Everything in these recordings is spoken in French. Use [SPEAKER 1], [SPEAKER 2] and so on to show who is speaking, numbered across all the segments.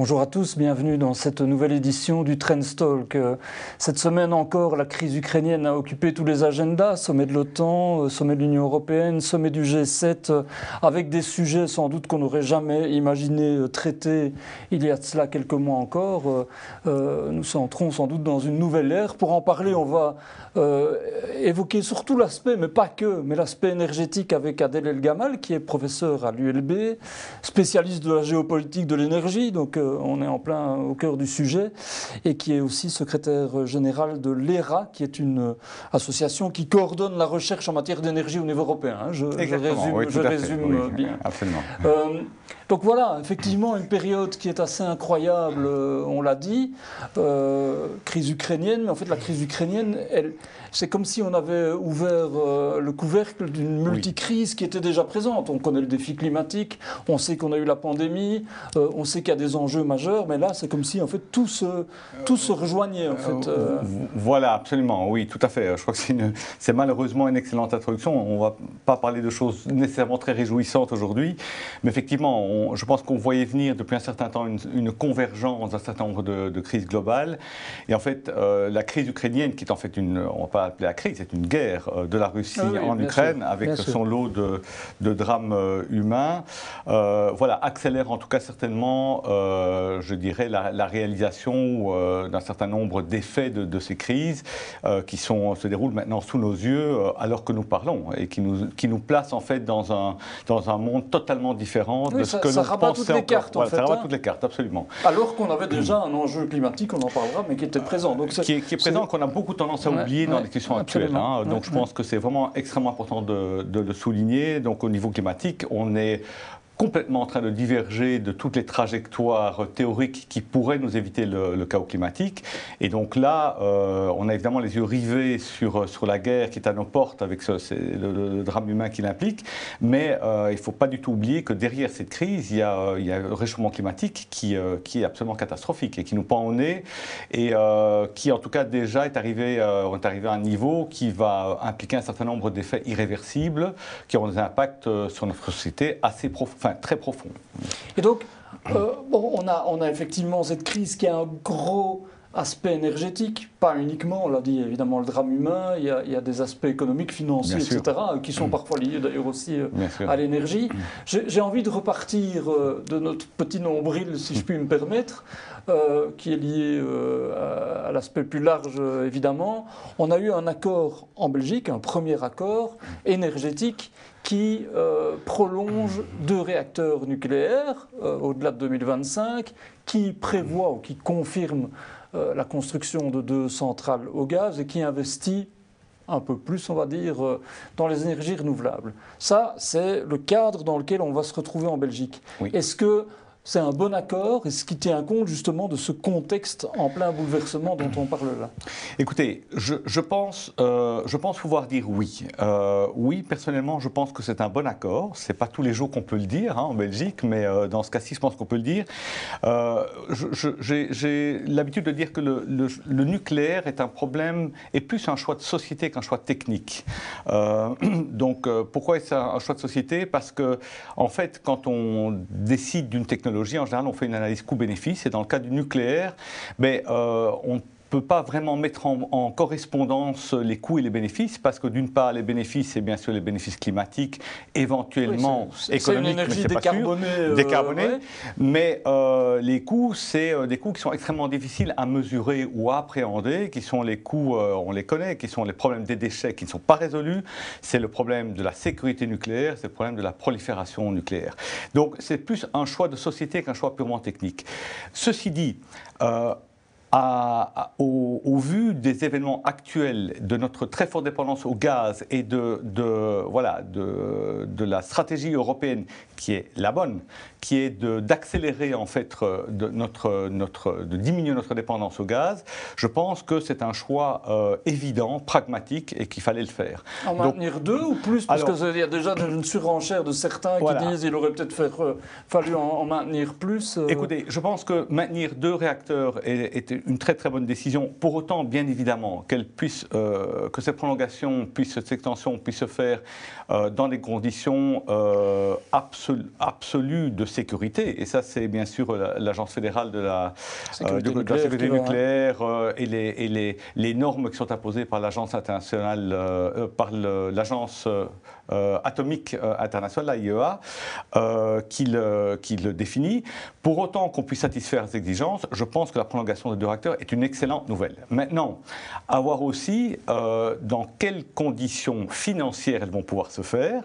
[SPEAKER 1] Bonjour à tous, bienvenue dans cette nouvelle édition du Trend Talk. Euh, cette semaine encore, la crise ukrainienne a occupé tous les agendas, sommet de l'OTAN, euh, sommet de l'Union européenne, sommet du G7, euh, avec des sujets sans doute qu'on n'aurait jamais imaginé traiter il y a de cela quelques mois encore. Nous entrons sans doute dans une nouvelle ère. Pour en parler, on va évoquer surtout l'aspect, mais pas que, mais l'aspect énergétique avec Adèle El Gamal, qui est professeur à l'ULB, spécialiste de la géopolitique de l'énergie, donc on est en plein au cœur du sujet, et qui est aussi secrétaire général de l'ERA, qui est une association qui coordonne la recherche en matière d'énergie au niveau européen. Hein. Je, résume, bien.
[SPEAKER 2] Absolument. Euh,
[SPEAKER 1] donc voilà, effectivement, une période qui est assez incroyable, euh, on l'a dit, euh, crise ukrainienne, mais en fait la crise ukrainienne, c'est comme si on avait ouvert euh, le couvercle d'une multicrise qui était déjà présente. On connaît le défi climatique, on sait qu'on a eu la pandémie, euh, on sait qu'il y a des enjeux majeurs, mais là, c'est comme si en fait tout se, tout se rejoignait. En fait.
[SPEAKER 2] Voilà, absolument, oui, tout à fait. Je crois que c'est malheureusement une excellente introduction. On ne va pas parler de choses nécessairement très réjouissantes aujourd'hui, mais effectivement, je pense qu'on voyait venir depuis un certain temps une, convergence d'un certain nombre de, crises globales. Et en fait, la crise ukrainienne, qui est en fait une, on va pas appeler la crise, c'est une guerre euh, de la Russie ah en Ukraine, avec son lot de, de drames euh, humains. Euh, voilà, accélère en tout cas certainement, je dirais, la, réalisation d'un certain nombre d'effets de, ces crises qui sont, se déroulent maintenant sous nos yeux alors que nous parlons et qui nous, qui nous placent en fait dans un, dans un monde totalement différent de ce que
[SPEAKER 1] ça rabat toutes les cartes, en
[SPEAKER 2] fait, ça rabat hein. toutes les cartes, absolument.
[SPEAKER 1] Alors qu'on avait déjà un enjeu climatique, on en parlera, mais qui était présent.
[SPEAKER 2] Donc qui, est, qui est présent, qu'on a beaucoup tendance à oublier dans les questions actuelles. Hein. Donc je pense que c'est vraiment extrêmement important de, de, le souligner. Donc au niveau climatique, on est complètement en train de diverger de toutes les trajectoires théoriques qui pourraient nous éviter le, chaos climatique. Et donc là, euh, on a évidemment les yeux rivés sur, sur la guerre qui est à nos portes avec le, drame humain qui l'implique. Mais euh, il ne faut pas du tout oublier que derrière cette crise, il y a, il le réchauffement climatique qui, euh, qui est absolument catastrophique et qui nous pend au nez et qui en tout cas déjà est arrivé, est arrivé à un niveau qui va impliquer un certain nombre d'effets irréversibles qui auront des impacts sur notre société assez profonds très profond.
[SPEAKER 1] Et donc, euh, bon, on, a, on a effectivement cette crise qui a un gros aspect énergétique, pas uniquement, on l'a dit évidemment le drame humain, il y a, il y a des aspects économiques, financiers, etc., qui sont mm. parfois liés d'ailleurs aussi euh, à l'énergie. J'ai envie de repartir euh, de notre petit nombril, si je puis me permettre, qui est lié à, l'aspect plus large évidemment. On a eu un accord en Belgique, un premier accord énergétique qui euh, prolonge deux réacteurs nucléaires euh, au-delà de 2025, qui prévoit ou qui confirme euh, la construction de deux centrales au gaz et qui investit un peu plus, on va dire, dans les énergies renouvelables. Ça, c'est le cadre dans lequel on va se retrouver en Belgique. Est-ce que c'est un bon accord et ce qui tient compte justement de ce contexte en plein bouleversement dont on parle là
[SPEAKER 2] Écoutez, je, pense, euh, je pense pouvoir dire oui. Euh, oui, personnellement, je pense que c'est un bon accord. Ce n'est pas tous les jours qu'on peut le dire hein, en Belgique, mais euh, dans ce cas-ci, je pense qu'on peut le dire. J'ai l'habitude de dire que le, le, nucléaire est un problème, et plus un choix de société qu'un choix technique. donc, pourquoi est-ce un choix de société? Parce que, en fait, quand on décide d'une technologie, en général, on fait une analyse coût-bénéfice. Et dans le cas du nucléaire, mais, euh, on peut pas vraiment mettre en, correspondance les coûts et les bénéfices, parce que d'une part, les bénéfices, c'est bien sûr les bénéfices climatiques, éventuellement économiques,
[SPEAKER 1] mais c'est pas sûr,
[SPEAKER 2] décarbonés, mais euh, les coûts, c'est euh, des coûts qui sont extrêmement difficiles à mesurer ou à appréhender, qui sont les coûts, euh, on les connaît, qui sont les problèmes des déchets qui ne sont pas résolus, c'est le problème de la sécurité nucléaire, c'est le problème de la prolifération nucléaire. Donc c'est plus un choix de société qu'un choix purement technique. Ceci dit, au, vu des événements actuels, de notre très forte dépendance au gaz et de, de voilà, de, de, la stratégie européenne qui est la bonne, qui est d'accélérer en fait, de, notre, notre, de diminuer notre dépendance au gaz, je pense que c'est un choix euh, évident, pragmatique et qu'il fallait le faire.
[SPEAKER 1] En maintenir deux ou plus? Parce qu'il y a déjà une surenchère de certains qui disent qu'il aurait peut-être euh, fallu en, maintenir plus.
[SPEAKER 2] Euh. Écoutez, je pense que maintenir deux réacteurs est, une très très bonne décision. Pour autant, bien évidemment, qu'elle puisse, que cette prolongation puisse, cette extension puisse se faire dans des conditions absolues de sécurité. Et ça, c'est bien sûr l'Agence fédérale de la sécurité nucléaire, et, les, et les, les, normes qui sont imposées par l'Agence internationale, par l'Agence atomique internationale, l'AIEA, qui le, qui, le, définit. Pour autant qu'on puisse satisfaire ces exigences, je pense que la prolongation des deux réacteurs est une excellente nouvelle. Maintenant, à voir aussi euh, dans quelles conditions financières elles vont pouvoir se faire,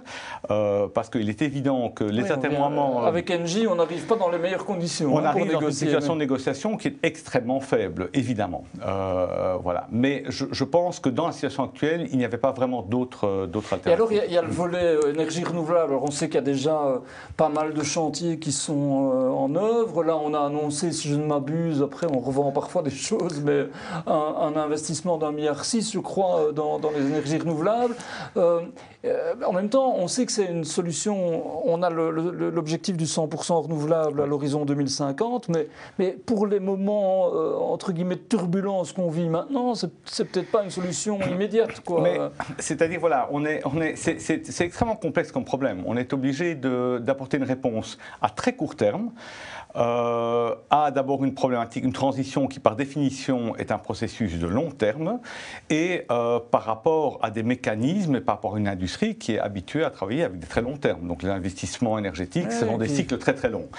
[SPEAKER 2] euh, parce qu'il est évident que les atermoiements...
[SPEAKER 1] Euh, avec Engie, on n'arrive pas dans les meilleures conditions.
[SPEAKER 2] On hein, arrive dans une situation de négociation qui est extrêmement faible, évidemment. voilà. Mais je, pense que dans la situation actuelle, il n'y avait pas vraiment d'autres alternatives.
[SPEAKER 1] Et alors, il y, a le volet énergie renouvelable. Alors, on sait qu'il y a déjà pas mal de chantiers qui sont en œuvre. Là, on a annoncé, si je ne m'abuse, après on revend parfois des choses, mais un, investissement d'un milliard six, je crois, dans, les énergies renouvelables. Euh, en même temps, on sait que c'est une solution. On a l'objectif du 100% renouvelable à l'horizon 2050, mais, mais pour les moments euh, entre guillemets de turbulence qu'on vit maintenant, c'est peut-être pas une solution immédiate.
[SPEAKER 2] C'est-à-dire, voilà, on est, on est, c'est extrêmement complexe comme problème. On est obligé d'apporter une réponse à très court terme euh, a d'abord une problématique, une transition qui par définition est un processus de long terme, et euh, par rapport à des mécanismes et par rapport à une industrie qui est habituée à travailler avec des très longs termes. Donc les investissements énergétiques, ce sont des cycles très très longs.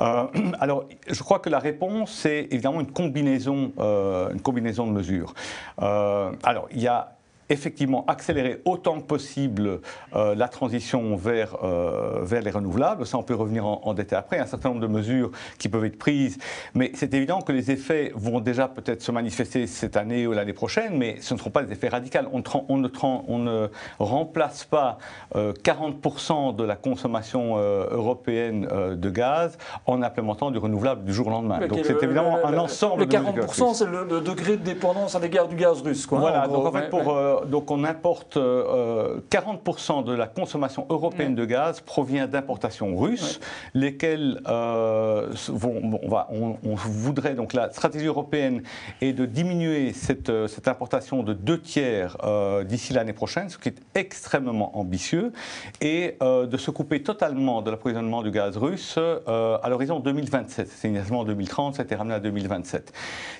[SPEAKER 2] Euh, alors je crois que la réponse, c'est évidemment une combinaison, une combinaison de mesures. alors il y a effectivement accélérer autant que possible euh, la transition vers, euh, vers les renouvelables. Ça, on peut revenir en, détail après. Un certain nombre de mesures qui peuvent être prises. Mais c'est évident que les effets vont déjà peut-être se manifester cette année ou l'année prochaine, mais ce ne seront pas des effets radicaux. On, on, ne, on ne, remplace pas 40% euh, de la consommation européenne de gaz en implémentant du renouvelable du jour au lendemain. donc c'est évidemment un ensemble
[SPEAKER 1] le 40%, c'est le, degré de dépendance à l'égard du gaz russe. Quoi,
[SPEAKER 2] voilà, donc en fait, pour donc on importe 40% euh, de la consommation européenne de gaz provient d'importations russes, lesquelles euh, vont, on, va, on, voudrait donc la stratégie européenne est de diminuer cette, euh, cette importation de deux tiers d'ici l'année prochaine, ce qui est extrêmement ambitieux, et de se couper totalement de l'approvisionnement du gaz russe à l'horizon 2027. C'est initialement en 2030, ça a été ramené à 2027.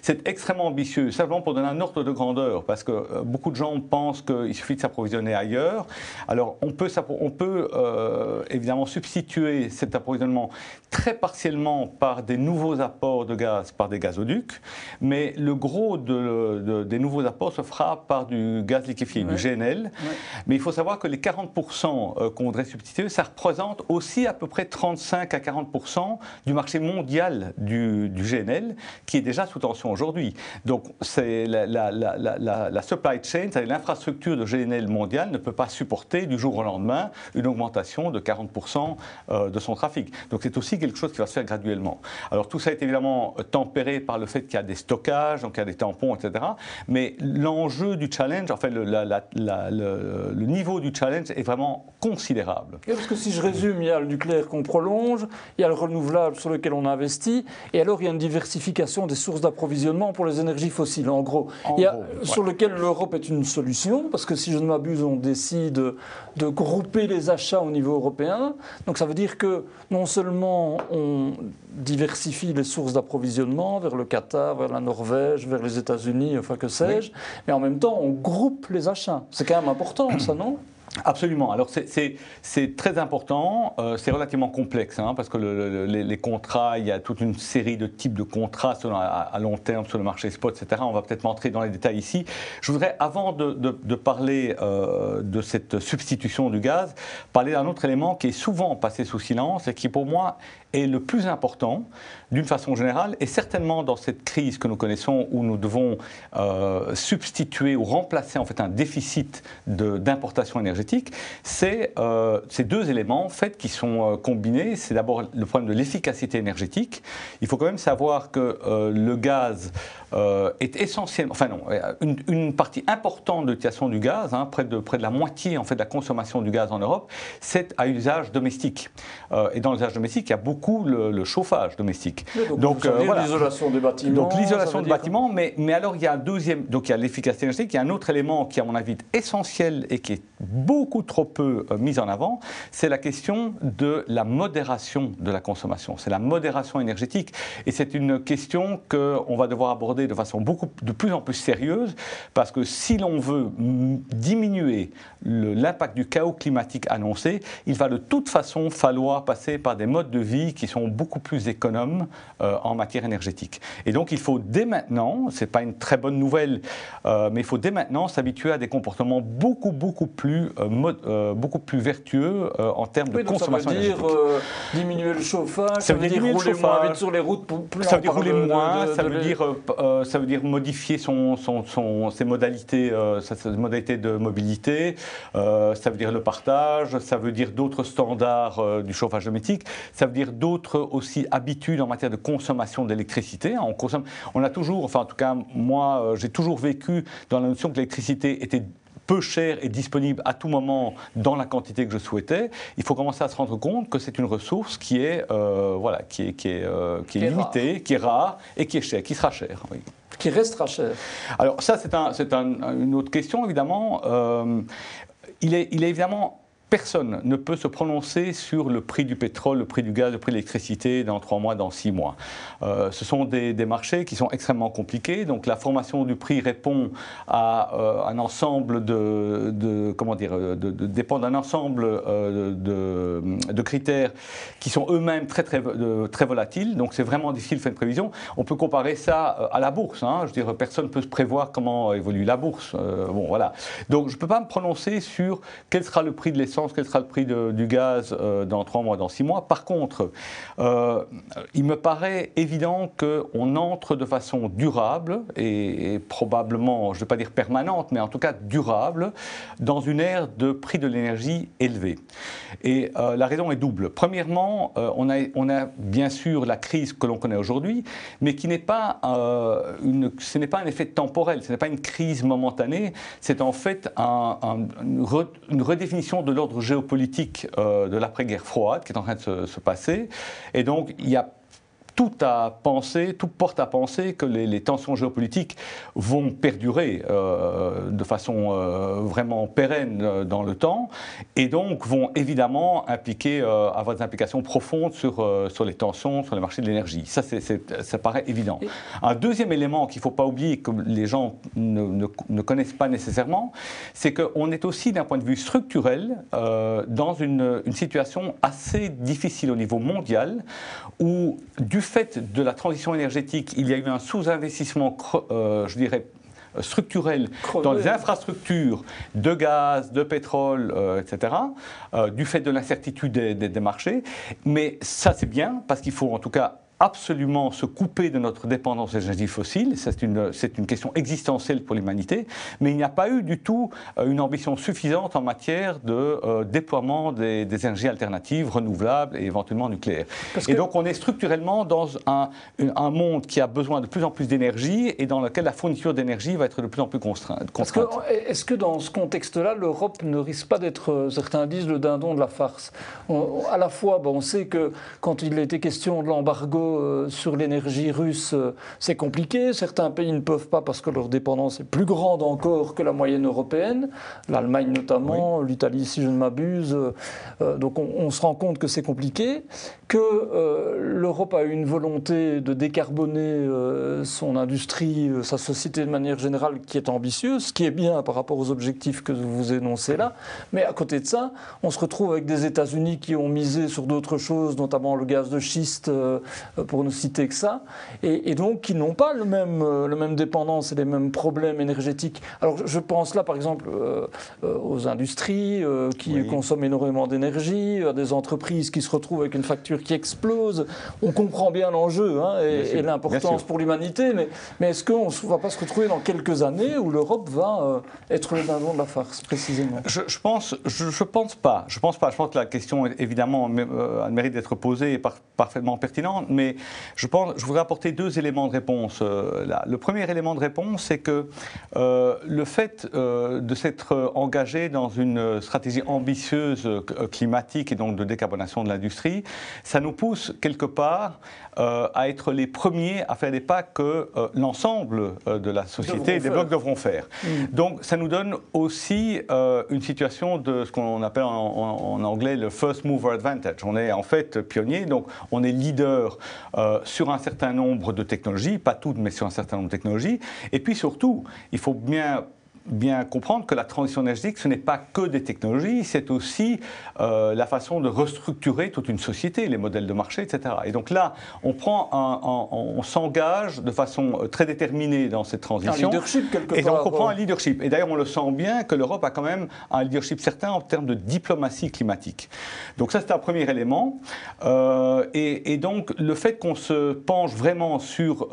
[SPEAKER 2] C'est extrêmement ambitieux, simplement pour donner un ordre de grandeur, parce que beaucoup de gens pense qu'il suffit de s'approvisionner ailleurs. Alors on peut, on peut euh, évidemment substituer cet approvisionnement très partiellement par des nouveaux apports de gaz, par des gazoducs, mais le gros de, des nouveaux apports se fera par du gaz liquéfié, du GNL. Mais il faut savoir que les 40% euh, qu'on voudrait substituer, ça représente aussi à peu près 35 à 40% du marché mondial du, du, GNL, qui est déjà sous tension aujourd'hui. Donc c'est la, la, la, la, supply chain, c'est l'infrastructure de GNL mondiale ne peut pas supporter du jour au lendemain une augmentation de 40% euh, de son trafic. Donc c'est aussi quelque chose qui va se faire graduellement. Alors tout ça est évidemment tempéré par le fait qu'il y a des stockages, donc il y a des tampons, etc. Mais l'enjeu du challenge, enfin le, le, niveau du challenge est vraiment considérable.
[SPEAKER 1] parce que si je résume, il y a le nucléaire qu'on prolonge, il y a le renouvelable sur lequel on investit, et alors il y a une diversification des sources d'approvisionnement pour les énergies fossiles, en gros. il y a, sur lequel l'Europe est une solution, parce que si je ne m'abuse, on décide de grouper les achats au niveau européen. Donc ça veut dire que non seulement on diversifie les sources d'approvisionnement vers le Qatar, vers la Norvège, vers les États-Unis, enfin que sais-je, mais en même temps on groupe les achats. C'est quand même important, ça, non?
[SPEAKER 2] Absolument. Alors c'est très important, euh, c'est relativement complexe, hein, parce que les, contrats, il y a toute une série de types de contrats à, long terme sur le marché spot, etc. On va peut-être m'entrer dans les détails ici. Je voudrais, avant de, parler euh, de cette substitution du gaz, parler d'un autre élément qui est souvent passé sous silence et qui pour moi est le plus important d'une façon générale, et certainement dans cette crise que nous connaissons où nous devons euh, substituer ou remplacer en fait un déficit d'importation énergétique c'est ces deux éléments en fait, qui sont combinés. C'est d'abord le problème de l'efficacité énergétique. Il faut quand même savoir que le gaz euh, est essentiellement, enfin non, euh, une, partie importante de l'utilisation du gaz, hein, près, de, près de la moitié en fait de la consommation du gaz en Europe, c'est à usage domestique. Euh, et dans l'usage domestique, il y a beaucoup le, chauffage domestique.
[SPEAKER 1] Donc, voilà. l'isolation des bâtiments.
[SPEAKER 2] Donc l'isolation des bâtiments, mais, mais alors il y a un deuxième, donc il y a l'efficacité énergétique, il y a un autre élément qui à mon avis est essentiel et qui est beaucoup trop peu mis en avant, c'est la question de la modération de la consommation. C'est la modération énergétique et c'est une question qu'on va devoir aborder de façon beaucoup, de plus en plus sérieuse, parce que si l'on veut diminuer l'impact du chaos climatique annoncé, il va de toute façon falloir passer par des modes de vie qui sont beaucoup plus économes euh, en matière énergétique. Et donc il faut dès maintenant, c'est pas une très bonne nouvelle, euh, mais il faut dès maintenant s'habituer à des comportements beaucoup beaucoup plus euh, beaucoup plus vertueux en termes de consommation
[SPEAKER 1] ça veut
[SPEAKER 2] dire,
[SPEAKER 1] diminuer le chauffage, ça, veut dire, rouler moins vite sur les routes,
[SPEAKER 2] plus ça veut dire rouler moins, ça veut dire ça veut dire modifier son, ses, modalités, ses modalités de mobilité, ça veut dire le partage, ça veut dire d'autres standards du chauffage domestique, ça veut dire d'autres aussi habitudes en matière de consommation d'électricité. On, consomme, on a toujours, enfin en tout cas moi j'ai toujours vécu dans la notion que l'électricité était peu chère et disponible à tout moment dans la quantité que je souhaitais, il faut commencer à se rendre compte que c'est une ressource qui est, euh, voilà, qui est, qui est, euh, qui est, limitée, qui est rare et qui est chère, qui sera chère.
[SPEAKER 1] Qui restera chère.
[SPEAKER 2] Alors ça, c'est un, un, une autre question, évidemment. Euh, il, est, il est évidemment Personne ne peut se prononcer sur le prix du pétrole, le prix du gaz, le prix de l'électricité dans trois mois, dans six mois. Euh, ce sont des, marchés qui sont extrêmement compliqués. Donc la formation du prix répond à euh, un ensemble de, comment dire, de, dépend d'un ensemble euh, de, critères qui sont eux-mêmes très très très volatiles. Donc c'est vraiment difficile de faire une prévision. On peut comparer ça à la bourse. Hein. Je veux dire, personne ne peut se prévoir comment évolue la bourse. bon voilà. Donc je ne peux pas me prononcer sur quel sera le prix de l'essence quel sera le prix du gaz euh, dans trois mois, dans six mois. Par contre, euh, il me paraît évident qu'on entre de façon durable et, probablement, je ne vais pas dire permanente, mais en tout cas durable, dans une ère de prix de l'énergie élevé. Et euh, la raison est double. Premièrement, on, a, bien sûr la crise que l'on connaît aujourd'hui, mais qui n'est pas ce n'est pas un effet temporel, ce n'est pas une crise momentanée, c'est en fait une redéfinition de l'ordre géopolitique euh, de l'après-guerre froide qui est en train de se, se passer. Et donc, il y a tout à penser, tout porte à penser que les, tensions géopolitiques vont perdurer euh, de façon euh, vraiment pérenne euh, dans le temps et donc vont évidemment impliquer, avoir des implications profondes sur, sur les tensions sur les marchés de l'énergie. Ça, ça paraît évident. Un deuxième élément qu'il ne faut pas oublier, que les gens ne, ne, connaissent pas nécessairement, c'est qu'on est aussi d'un point de vue structurel dans une, une situation assez difficile au niveau mondial où du fait de la transition énergétique, il y a eu un sous-investissement, euh, je dirais, structurel dans les infrastructures de gaz, de pétrole, euh, etc., euh, du fait de l'incertitude des, marchés. Mais ça, c'est bien, parce qu'il faut en tout cas absolument se couper de notre dépendance aux énergies fossiles. C'est une, une, question existentielle pour l'humanité. Mais il n'y a pas eu du tout euh, une ambition suffisante en matière de euh, déploiement des, énergies alternatives, renouvelables et éventuellement nucléaires. et donc on est structurellement dans un, un, monde qui a besoin de plus en plus d'énergie et dans lequel la fourniture d'énergie va être de plus en plus contrainte.
[SPEAKER 1] Est-ce que, dans ce contexte-là, l'Europe ne risque pas d'être, euh, certains disent, le dindon de la farce? À la fois, on sait que quand il était question de l'embargo euh, sur l'énergie russe, euh, c'est compliqué. Certains pays ne peuvent pas parce que leur dépendance est plus grande encore que la moyenne européenne, l'Allemagne notamment, l'Italie si je ne m'abuse. Euh, donc on, se rend compte que c'est compliqué, que l'Europe a une volonté de décarboner son industrie, sa société de manière générale qui est ambitieuse, ce qui est bien par rapport aux objectifs que vous énoncez là. Mais à côté de ça, on se retrouve avec des États-Unis qui ont misé sur d'autres choses, notamment le gaz de schiste pour ne citer que ça, et, donc qui n'ont pas le même, le même dépendance et les mêmes problèmes énergétiques. Alors je pense là par exemple aux industries qui consomment énormément d'énergie, à des entreprises qui se retrouvent avec une facture qui explose. On comprend bien l'enjeu hein, et, l'importance pour l'humanité, mais, mais est-ce qu'on ne va pas se retrouver dans quelques années où l'Europe va être le dindon de la farce, précisément?
[SPEAKER 2] Je, je, pense, je, je, pense pas. Je pense pas. Je pense que la question, évidemment, euh, a le mérite d'être posée et parfaitement pertinente, mais je pense, je voudrais apporter deux éléments de réponse euh. Le premier élément de réponse, c'est que euh, le fait de s'être engagé dans une stratégie ambitieuse climatique et donc de décarbonation de l'industrie, ça nous pousse quelque part à être les premiers à faire des pas que l'ensemble de la société et des blocs devront faire. Mm. Donc, ça nous donne aussi une situation de ce qu'on appelle en, anglais le first mover advantage. On est en fait pionnier, donc on est leader euh, sur un certain nombre de technologies, pas toutes, mais sur un certain nombre de technologies. Et puis surtout, il faut bien bien comprendre que la transition énergétique, ce n'est pas que des technologies, c'est aussi euh, la façon de restructurer toute une société, les modèles de marché, etc. Et donc là, on prend, on s'engage de façon euh, très déterminée dans cette transition.
[SPEAKER 1] Un leadership quelque
[SPEAKER 2] part.
[SPEAKER 1] Et donc
[SPEAKER 2] on prend un leadership. Et d'ailleurs, on le sent bien que l'Europe a quand même un leadership certain en termes de diplomatie climatique. Donc ça, c'est un premier élément. Euh, et, donc le fait qu'on se penche vraiment sur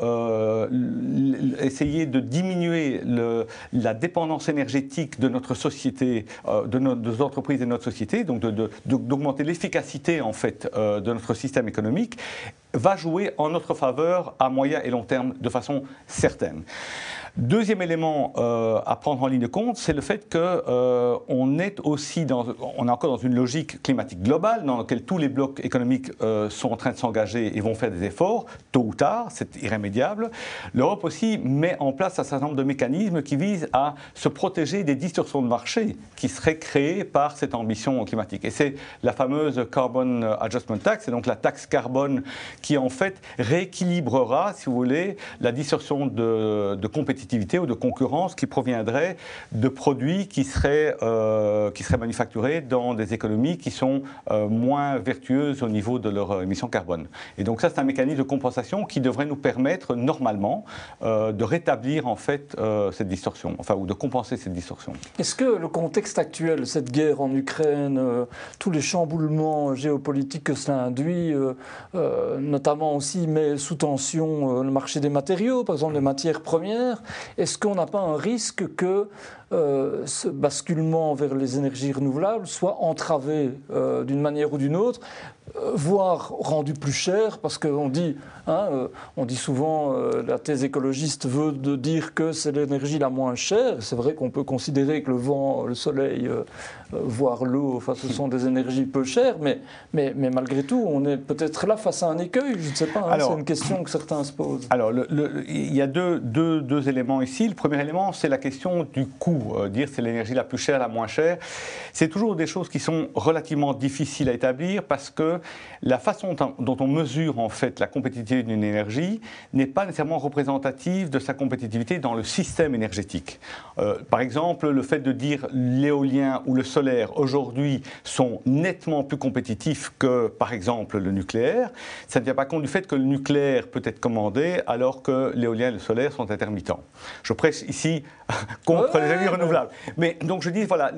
[SPEAKER 2] essayer de diminuer le, la dépendance énergétique de notre société, euh, de nos entreprises et de notre société, donc d'augmenter l'efficacité en fait euh, de notre système économique, va jouer en notre faveur à moyen et long terme de façon certaine. Deuxième élément euh, à prendre en ligne de compte, c'est le fait qu'on euh, est aussi dans, on est encore dans une logique climatique globale dans laquelle tous les blocs économiques euh, sont en train de s'engager et vont faire des efforts, tôt ou tard, c'est irrémédiable. L'Europe aussi met en place un certain nombre de mécanismes qui visent à se protéger des distorsions de marché qui seraient créées par cette ambition climatique. Et c'est la fameuse Carbon Adjustment Tax, et donc la taxe carbone qui en fait rééquilibrera, si vous voulez, la distorsion de, de compétition ou de concurrence qui proviendrait de produits qui seraient, euh, qui seraient manufacturés dans des économies qui sont euh, moins vertueuses au niveau de leur émission carbone. Et donc ça, c'est un mécanisme de compensation qui devrait nous permettre normalement euh, de rétablir en fait cette distorsion, enfin ou de compenser cette distorsion.
[SPEAKER 1] Est-ce que le contexte actuel, cette guerre en Ukraine, tous les chamboulements géopolitiques que cela induit, notamment aussi met sous tension le marché des matériaux, par exemple les matières premières, est-ce qu'on n'a pas un risque que euh, ce basculement vers les énergies renouvelables soit entravé euh, d'une manière ou d'une autre, voire rendu plus cher, parce qu'on dit, hein, on dit souvent, la thèse écologiste veut de dire que c'est l'énergie la moins chère. C'est vrai qu'on peut considérer que le vent, le soleil, voire l'eau, enfin, ce sont des énergies peu chères, mais, mais, mais malgré tout, on est peut-être là face à un écueil, je ne sais pas, hein, c'est une question que certains se posent.
[SPEAKER 2] Alors, il y a deux, deux, deux éléments ici. Le premier élément, c'est la question du coût euh, dire c'est l'énergie la plus chère, la moins chère. C'est toujours des choses qui sont relativement difficiles à établir parce que la façon dont on mesure en fait la compétitivité d'une énergie n'est pas nécessairement représentative de sa compétitivité dans le système énergétique. Euh, par exemple, le fait de dire l'éolien ou le solaire aujourd'hui sont nettement plus compétitifs que par exemple le nucléaire, ça ne tient pas compte du fait que le nucléaire peut être commandé alors que l'éolien et le solaire sont intermittents. Je prêche ici contre les énergies renouvelables. Mais donc je dis, voilà,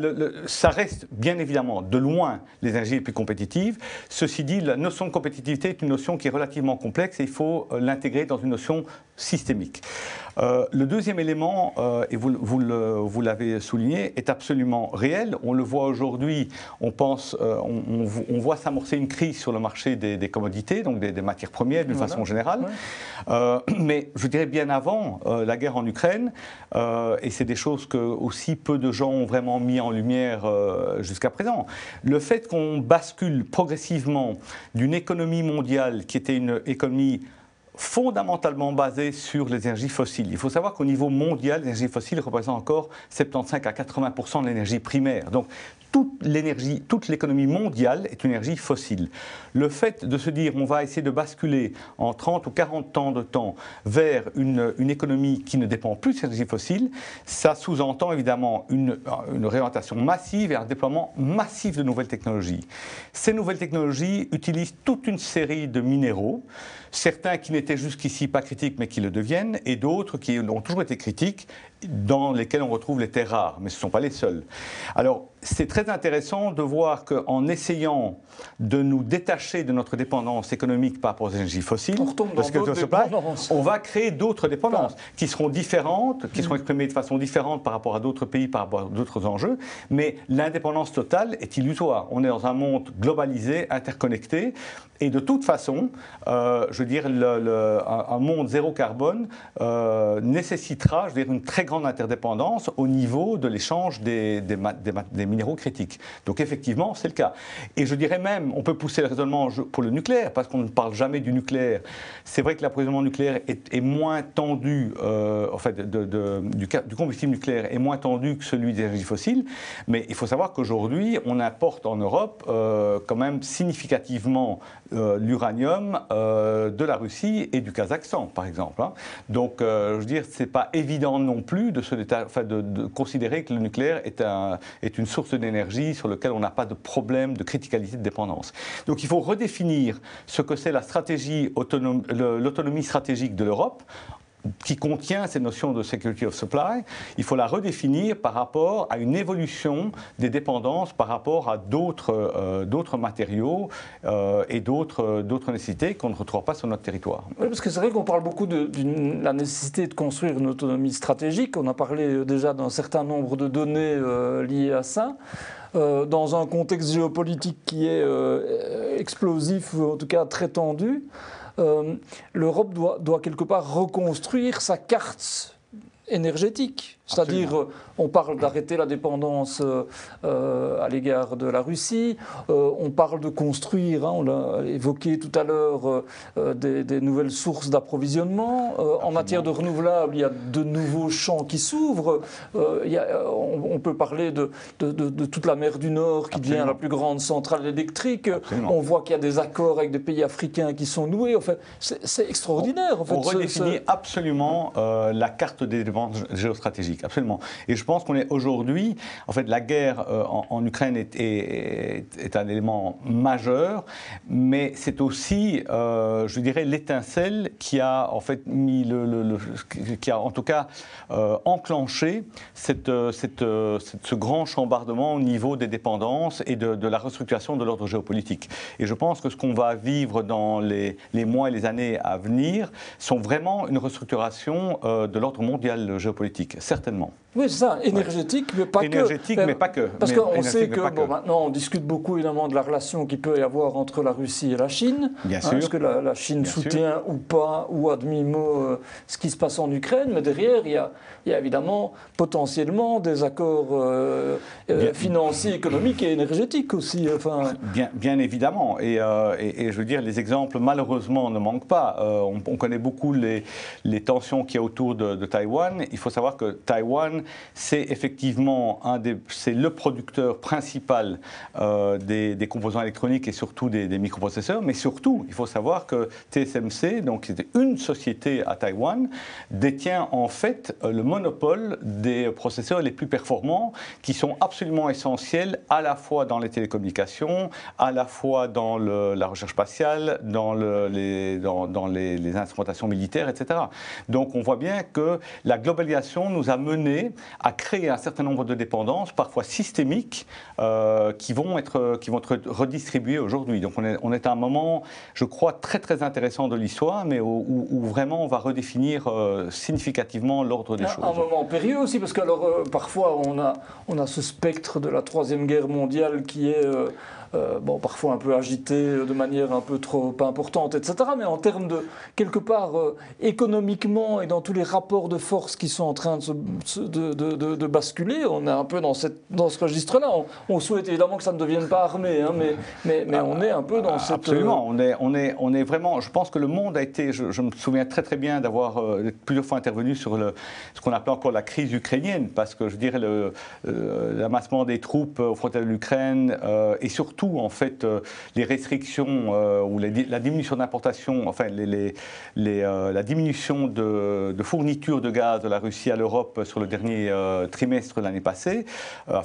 [SPEAKER 2] ça reste bien évidemment de loin les énergies les plus compétitives. Ceci dit, la notion de compétitivité est une notion qui est relativement complexe et il faut euh, l'intégrer dans une notion systémique. Euh, le deuxième élément, euh, et vous, vous l'avez souligné, est absolument réel. On le voit aujourd'hui, on pense, on, on, voit s'amorcer une crise sur le marché des, commodités, donc des, matières premières d'une façon générale. mais je dirais bien avant la guerre en Ukraine, et c'est des choses que aussi peu de gens ont vraiment mis en lumière euh, jusqu'à présent. Le fait qu'on bascule progressivement d'une économie mondiale qui était une économie fondamentalement basée sur les énergies fossiles. Il faut savoir qu'au niveau mondial, l'énergie fossile représente encore 75 à 80 de l'énergie primaire. Donc toute l'énergie, toute l'économie mondiale est une énergie fossile. Le fait de se dire on va essayer de basculer en 30 ou 40 ans de temps vers une, une économie qui ne dépend plus de l'énergie fossile, ça sous-entend évidemment une, une réorientation massive et un déploiement massif de nouvelles technologies. Ces nouvelles technologies utilisent toute une série de minéraux certains qui n'étaient jusqu'ici pas critiques mais qui le deviennent, et d'autres qui ont toujours été critiques, dans lesquels on retrouve les terres rares, mais ce ne sont pas les seuls. Alors, c'est très intéressant de voir qu'en essayant de nous détacher de notre dépendance économique par rapport aux énergies fossiles,
[SPEAKER 1] on parce que
[SPEAKER 2] on va créer d'autres dépendances qui seront différentes, qui seront mm. exprimées de façon différente par rapport à d'autres pays, par rapport à d'autres enjeux, mais l'indépendance totale est illusoire. On est dans un monde globalisé, interconnecté, et de toute façon, euh, je veux dire, le, un, monde zéro carbone euh, nécessitera, je veux dire, une très grande interdépendance au niveau de l'échange des, minéraux critiques. Donc effectivement, c'est le cas. Et je dirais même, on peut pousser le raisonnement pour le nucléaire, parce qu'on ne parle jamais du nucléaire. C'est vrai que l'approvisionnement nucléaire est, moins tendu, euh, en fait, du, combustible nucléaire est moins tendu que celui des énergies fossiles, mais il faut savoir qu'aujourd'hui, on importe en Europe euh, quand même significativement euh, l'uranium de la Russie et du Kazakhstan, par exemple. Hein. Donc, je veux dire, c'est pas évident non plus de, considérer que le nucléaire est, est une source d'énergie sur laquelle on n'a pas de problème de criticalité de dépendance. Donc il faut redéfinir ce que c'est la stratégie, l'autonomie stratégique de l'Europe qui contient cette notion de security of supply, il faut la redéfinir par rapport à une évolution des dépendances par rapport à d'autres euh, matériaux euh, et d'autres nécessités qu'on ne retrouve pas sur notre territoire.
[SPEAKER 1] Oui, parce que c'est vrai qu'on parle beaucoup de, la nécessité de construire une autonomie stratégique. On a parlé euh, déjà d'un certain nombre de données liées à ça. Dans un contexte géopolitique qui est explosif, ou en tout cas très tendu, euh, l'Europe doit quelque part reconstruire sa carte énergétique. C'est-à-dire, euh, on parle d'arrêter la dépendance euh, euh, à l'égard de la Russie, on parle de construire, hein, on l'a évoqué tout à l'heure, des, nouvelles sources d'approvisionnement. en matière de renouvelables, il y a de nouveaux champs qui s'ouvrent. On, peut parler de, toute la mer du Nord qui devient la plus grande centrale électrique. On voit qu'il y a des accords avec des pays africains qui sont noués. C'est extraordinaire.
[SPEAKER 2] On,
[SPEAKER 1] en fait,
[SPEAKER 2] on redéfinit absolument la carte des dépenses géostratégiques absolument. Et je pense qu'on est aujourd'hui, en fait, la guerre euh, en, Ukraine est, un élément majeur, mais c'est aussi, euh, je dirais, l'étincelle qui a en fait mis le, qui a en tout cas euh, enclenché cette, cette, ce grand chambardement au niveau des dépendances et de, la restructuration de l'ordre géopolitique. Et je pense que ce qu'on va vivre dans les, mois et les années à venir sont vraiment une restructuration de l'ordre mondial géopolitique. Certainement
[SPEAKER 1] oui, c'est ça, énergétique, mais pas
[SPEAKER 2] que. Énergétique, mais pas que.
[SPEAKER 1] Parce qu'on sait que, bon, maintenant, on discute beaucoup évidemment de la relation qu'il peut y avoir entre la Russie et la Chine.
[SPEAKER 2] Bien hein,
[SPEAKER 1] sûr. Est-ce que la, Chine soutient ou pas, ou à demi-mot, euh, ce qui se passe en Ukraine Mais derrière, il y a, il y a évidemment potentiellement des accords euh, euh, financiers, économiques et énergétiques aussi. Enfin...
[SPEAKER 2] Bien, bien évidemment. Et, et, je veux dire, les exemples, malheureusement, ne manquent pas. On, connaît beaucoup les, les tensions qu'il y a autour de, de Taïwan. Il faut savoir que Taïwan, c'est effectivement un des, le producteur principal euh, des, composants électroniques et surtout des, microprocesseurs. Mais surtout, il faut savoir que TSMC, donc c'était une société à Taïwan, détient en fait euh, le monopole des processeurs les plus performants, qui sont absolument essentiels à la fois dans les télécommunications, à la fois dans la recherche spatiale, dans, les, dans les, les instrumentations militaires, etc. Donc on voit bien que la globalisation nous a mené à créer un certain nombre de dépendances, parfois systémiques, euh, qui, vont être, qui vont être redistribuées aujourd'hui. Donc on est, on est, à un moment, je crois, très très intéressant de l'histoire, mais où, vraiment on va redéfinir euh, significativement l'ordre des choses.
[SPEAKER 1] Un moment périlleux aussi, parce que alors, euh, parfois on a, on a ce spectre de la Troisième Guerre mondiale qui est euh, bon, parfois un peu agité de manière un peu trop importante, etc. Mais en termes de, quelque part, euh, économiquement et dans tous les rapports de force qui sont en train de, de, basculer. On est un peu dans, cette, dans ce registre-là. On, souhaite évidemment que ça ne devienne pas armé, hein, mais, mais, mais, on est un peu dans cette...
[SPEAKER 2] Absolument, on est, on, est, on est vraiment... Je pense que le monde a été... Je, me souviens très très bien d'avoir euh, plusieurs fois intervenu sur le, ce qu'on appelle encore la crise ukrainienne, parce que je dirais l'amassement des troupes aux frontières de l'Ukraine et surtout, en fait, les restrictions ou la diminution d'importation, enfin, les, les, la diminution de, fourniture de gaz de la Russie à l'Europe sur le dernier euh, trimestre de l'année passée euh,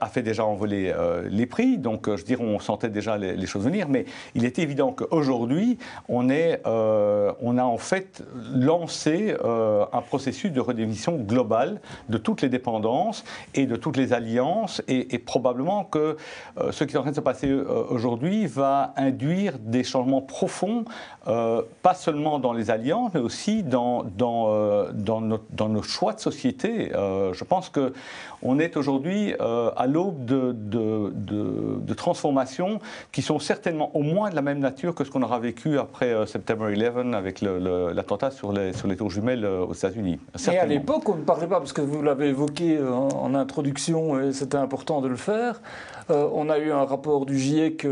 [SPEAKER 2] a fait déjà envoler euh, les prix. Donc, je dirais, on sentait déjà les, choses venir. Mais il est évident qu'aujourd'hui, on, est, on a en fait lancé un processus de redéfinition globale de toutes les dépendances et de toutes les alliances. Et, probablement que ce qui est en train de se passer aujourd'hui va induire des changements profonds, pas seulement dans les alliances, mais aussi dans, dans, dans notre dans nos choix de société. Euh, je pense qu'on est aujourd'hui euh, à l'aube de, de, transformations qui sont certainement au moins de la même nature que ce qu'on aura vécu après euh, September 11 avec l'attentat sur les, sur les tours jumelles aux États-Unis.
[SPEAKER 1] Et à l'époque, on ne parlait pas, parce que vous l'avez évoqué en, introduction et c'était important de le faire, on a eu un rapport du GIEC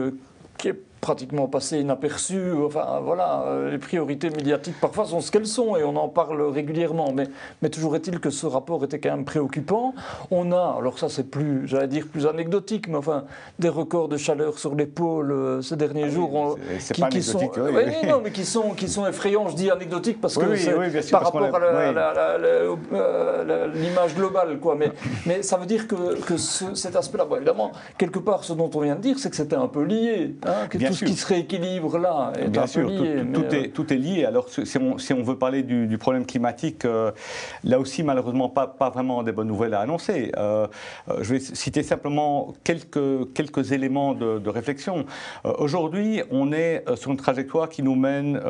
[SPEAKER 1] qui est pratiquement passé inaperçu. Enfin, voilà, euh, les priorités médiatiques parfois sont ce qu'elles sont et on en parle régulièrement. Mais, mais toujours est-il que ce rapport était quand même préoccupant. On a, alors ça c'est plus, j'allais dire plus anecdotique, mais enfin, des records de chaleur sur les pôles euh, ces derniers ah jours.
[SPEAKER 2] qui, qui sont,
[SPEAKER 1] non, mais qui sont, qui sont effrayants. Je dis anecdotique parce que par rapport à l'image globale, quoi. Mais, mais ça veut dire que, que cet aspect-là, évidemment, quelque part, ce dont on vient de dire, c'est que c'était un peu lié. Hein, tout ce qui se rééquilibre là est
[SPEAKER 2] Bien
[SPEAKER 1] sûr,
[SPEAKER 2] lié, tout, est, euh, tout, est, lié. Alors, si on, si on veut parler du, problème climatique, euh, là aussi, malheureusement, pas, pas, vraiment des bonnes nouvelles à annoncer. Euh, je vais citer simplement quelques, quelques éléments de, réflexion. Aujourd'hui, on est sur une trajectoire qui nous mène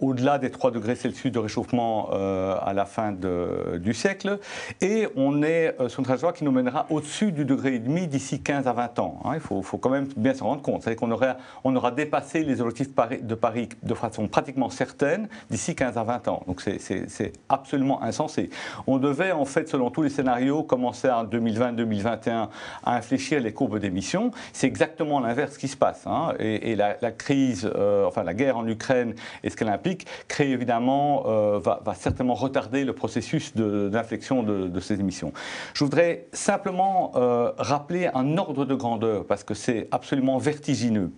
[SPEAKER 2] au-delà des 3 degrés Celsius de réchauffement à la fin de, du siècle, et on est sur une trajectoire qui nous mènera au-dessus du degré et demi d'ici 15 à 20 ans. Hein. il faut, faut, quand même bien se rendre compte. C'est qu'on aurait, on aura dépassé les objectifs de Paris de façon pratiquement certaine d'ici 15 à 20 ans. Donc c'est absolument insensé. On devait en fait, selon tous les scénarios, commencer en 2020-2021 à infléchir les courbes d'émissions. C'est exactement l'inverse qui se passe. Hein. Et, la, crise, euh, enfin la guerre en Ukraine et ce qu'elle implique, crée évidemment, euh, va, certainement retarder le processus d'inflexion de, ces émissions. Je voudrais simplement euh, rappeler un ordre de grandeur parce que c'est absolument vertigineux.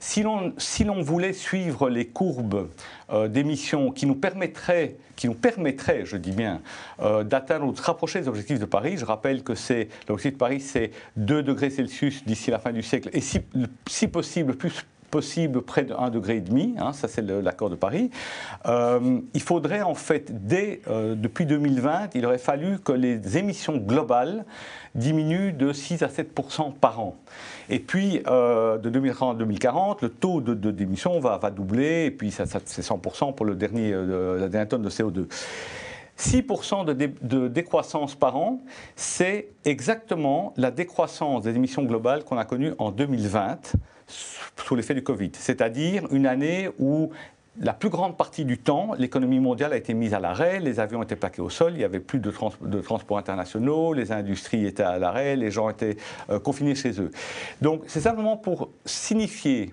[SPEAKER 2] Si l'on voulait suivre les courbes euh, d'émissions qui nous permettraient, qui nous permettraient, je dis bien, euh, d'atteindre ou de rapprocher des objectifs de Paris, je rappelle que c'est l'objectif de Paris, c'est 2 degrés Celsius d'ici la fin du siècle, et si, si possible plus possible près de 1,5 degré, hein, ça c'est l'accord de Paris. Euh, il faudrait en fait, dès, depuis 2020, il aurait fallu que les émissions globales diminuent de 6 à 7% par an. Et puis, euh, de 2030 à 2040, le taux de, démission va, doubler, et puis c'est 100% pour le dernier, euh, la dernière tonne de CO2. 6% de, de, décroissance par an, c'est exactement la décroissance des émissions globales qu'on a connue en 2020 sous l'effet du Covid. C'est-à-dire une année où la plus grande partie du temps, l'économie mondiale a été mise à l'arrêt, les avions étaient plaqués au sol, il n'y avait plus de, transports internationaux, les industries étaient à l'arrêt, les gens étaient euh, confinés chez eux. Donc c'est simplement pour signifier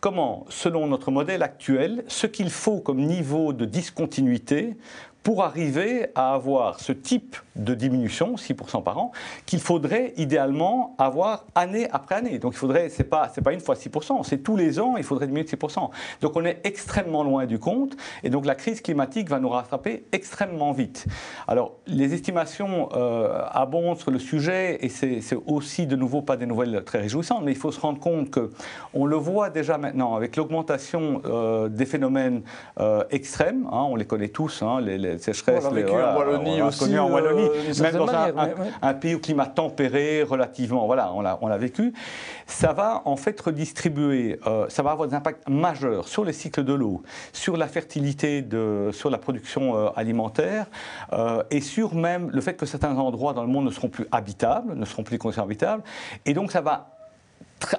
[SPEAKER 2] comment, selon notre modèle actuel, ce qu'il faut comme niveau de discontinuité pour arriver à avoir ce type de diminution, 6% par an, qu'il faudrait idéalement avoir année après année. Donc il faudrait, c'est pas, pas une fois 6%, c'est tous les ans, il faudrait diminuer de 6%. Donc on est extrêmement loin du compte, et donc la crise climatique va nous rattraper extrêmement vite. Alors les estimations euh, abondent sur le sujet, et c'est, aussi de nouveau pas des nouvelles très réjouissantes, mais il faut se rendre compte que on le voit déjà maintenant avec l'augmentation euh, des phénomènes euh, extrêmes, hein, on les connaît tous, hein, les
[SPEAKER 1] On l'a vécu en Wallonie aussi.
[SPEAKER 2] en Wallonie, euh, même dans un, pays au climat tempéré, relativement, voilà, on l'a vécu. Ça va en fait redistribuer, euh, ça va avoir des impacts majeurs sur les cycles de l'eau, sur la fertilité, de, sur la production euh, alimentaire et sur même le fait que certains endroits dans le monde ne seront plus habitables, ne seront plus habitables. Et donc ça va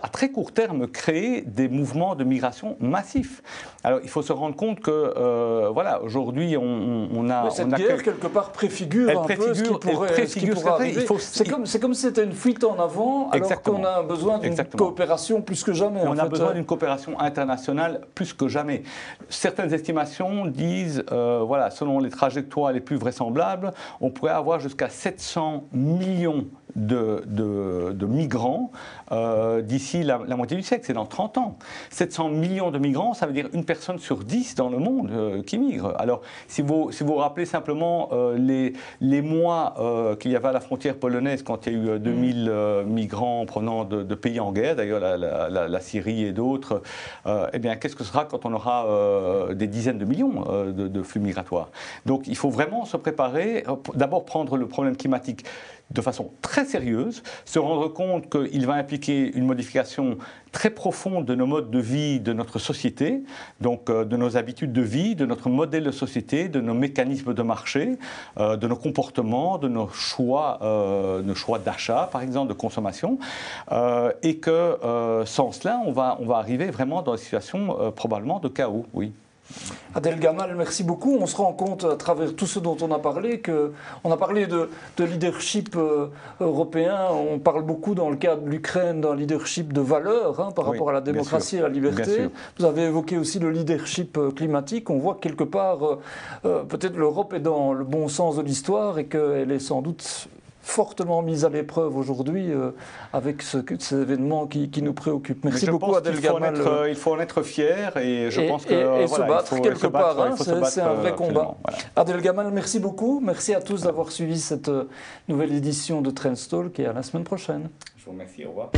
[SPEAKER 2] à très court terme créer des mouvements de migration massifs. Alors il faut se rendre compte que euh, voilà aujourd'hui on, a
[SPEAKER 1] cette
[SPEAKER 2] on a
[SPEAKER 1] guerre quelque part préfigure un peu ce qui pourrait, ce qui arriver. C'est comme c'est comme si c'était une fuite en avant alors qu'on a besoin d'une coopération plus que jamais.
[SPEAKER 2] On a besoin d'une coopération internationale plus que jamais. Certaines estimations disent euh, voilà selon les trajectoires les plus vraisemblables, on pourrait avoir jusqu'à 700 millions de, de, migrants euh, d'ici la, moitié du siècle, c'est dans 30 ans. 700 millions de migrants, ça veut dire une personne sur 10 dans le monde euh, qui migre. Alors, si vous si vous, rappelez simplement euh, les, les mois qu'il y avait à la frontière polonaise quand il y a eu 2000 mm. migrants provenant de, pays en guerre, d'ailleurs la, la, Syrie et d'autres, eh bien, qu'est-ce que ce sera quand on aura des dizaines de millions de, de flux migratoires? Donc, il faut vraiment se préparer, d'abord prendre le problème climatique de façon très sérieuse, se rendre compte qu'il va impliquer une modification très profonde de nos modes de vie, de notre société, donc euh, de nos habitudes de vie, de notre modèle de société, de nos mécanismes de marché, euh, de nos comportements, de nos choix, euh, nos choix d'achat, par exemple, de consommation, et que sans cela, on va, on va arriver vraiment dans une situation probablement de chaos, oui.
[SPEAKER 1] Adèle Gamal, merci beaucoup. On se rend compte à travers tout ce dont on a parlé que on a parlé de, leadership euh, européen. On parle beaucoup dans le cas de l'Ukraine d'un leadership de valeur hein, par rapport à la démocratie et à la liberté. Vous avez évoqué aussi le leadership euh, climatique. On voit que quelque part, euh, peut-être l'Europe est dans le bon sens de l'histoire et qu'elle est sans doute fortement mise à l'épreuve aujourd'hui euh, avec ce, ces événements qui, nous préoccupent. Merci beaucoup Adèle Gamal.
[SPEAKER 2] Euh, il faut en être fier et je pense que
[SPEAKER 1] et, se battre quelque part. Hein, c'est un vrai combat. Adèle Gamal, merci beaucoup. Merci à tous d'avoir suivi cette euh, nouvelle édition de Trendstall qui est à la semaine prochaine.
[SPEAKER 2] Je vous remercie. Au revoir.